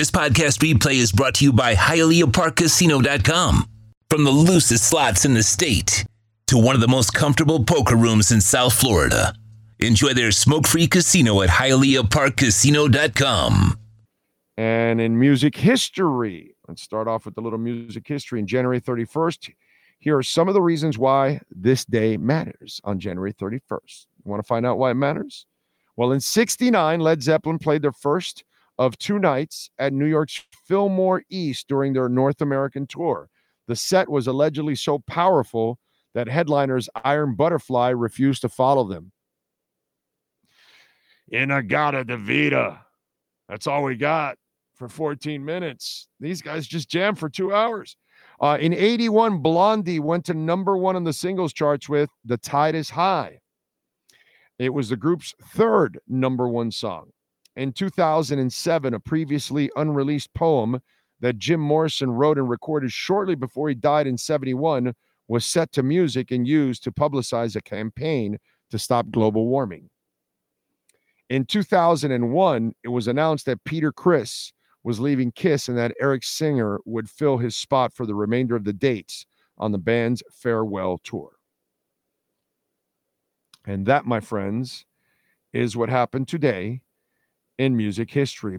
This podcast replay is brought to you by HialeahParkCasino.com. From the loosest slots in the state to one of the most comfortable poker rooms in South Florida. Enjoy their smoke-free casino at HialeahParkCasino.com. And in music history, let's start off with a little music history. In January 31st, here are some of the reasons why this day matters on January 31st. You want to find out why it matters? Well, in 69, Led Zeppelin played their first of two nights at New York's Fillmore East during their North American tour. The set was allegedly so powerful that headliners Iron Butterfly refused to follow them. In-A-Gadda-Da-Vida. That's all we got for 14 minutes. These guys just jammed for two hours. Uh, in 81, Blondie went to number one on the singles charts with The Tide is High. It was the group's third number one song. In 2007, a previously unreleased poem that Jim Morrison wrote and recorded shortly before he died in 71 was set to music and used to publicize a campaign to stop global warming. In 2001, it was announced that Peter Criss was leaving Kiss and that Eric Singer would fill his spot for the remainder of the dates on the band's farewell tour. And that, my friends, is what happened today in music history.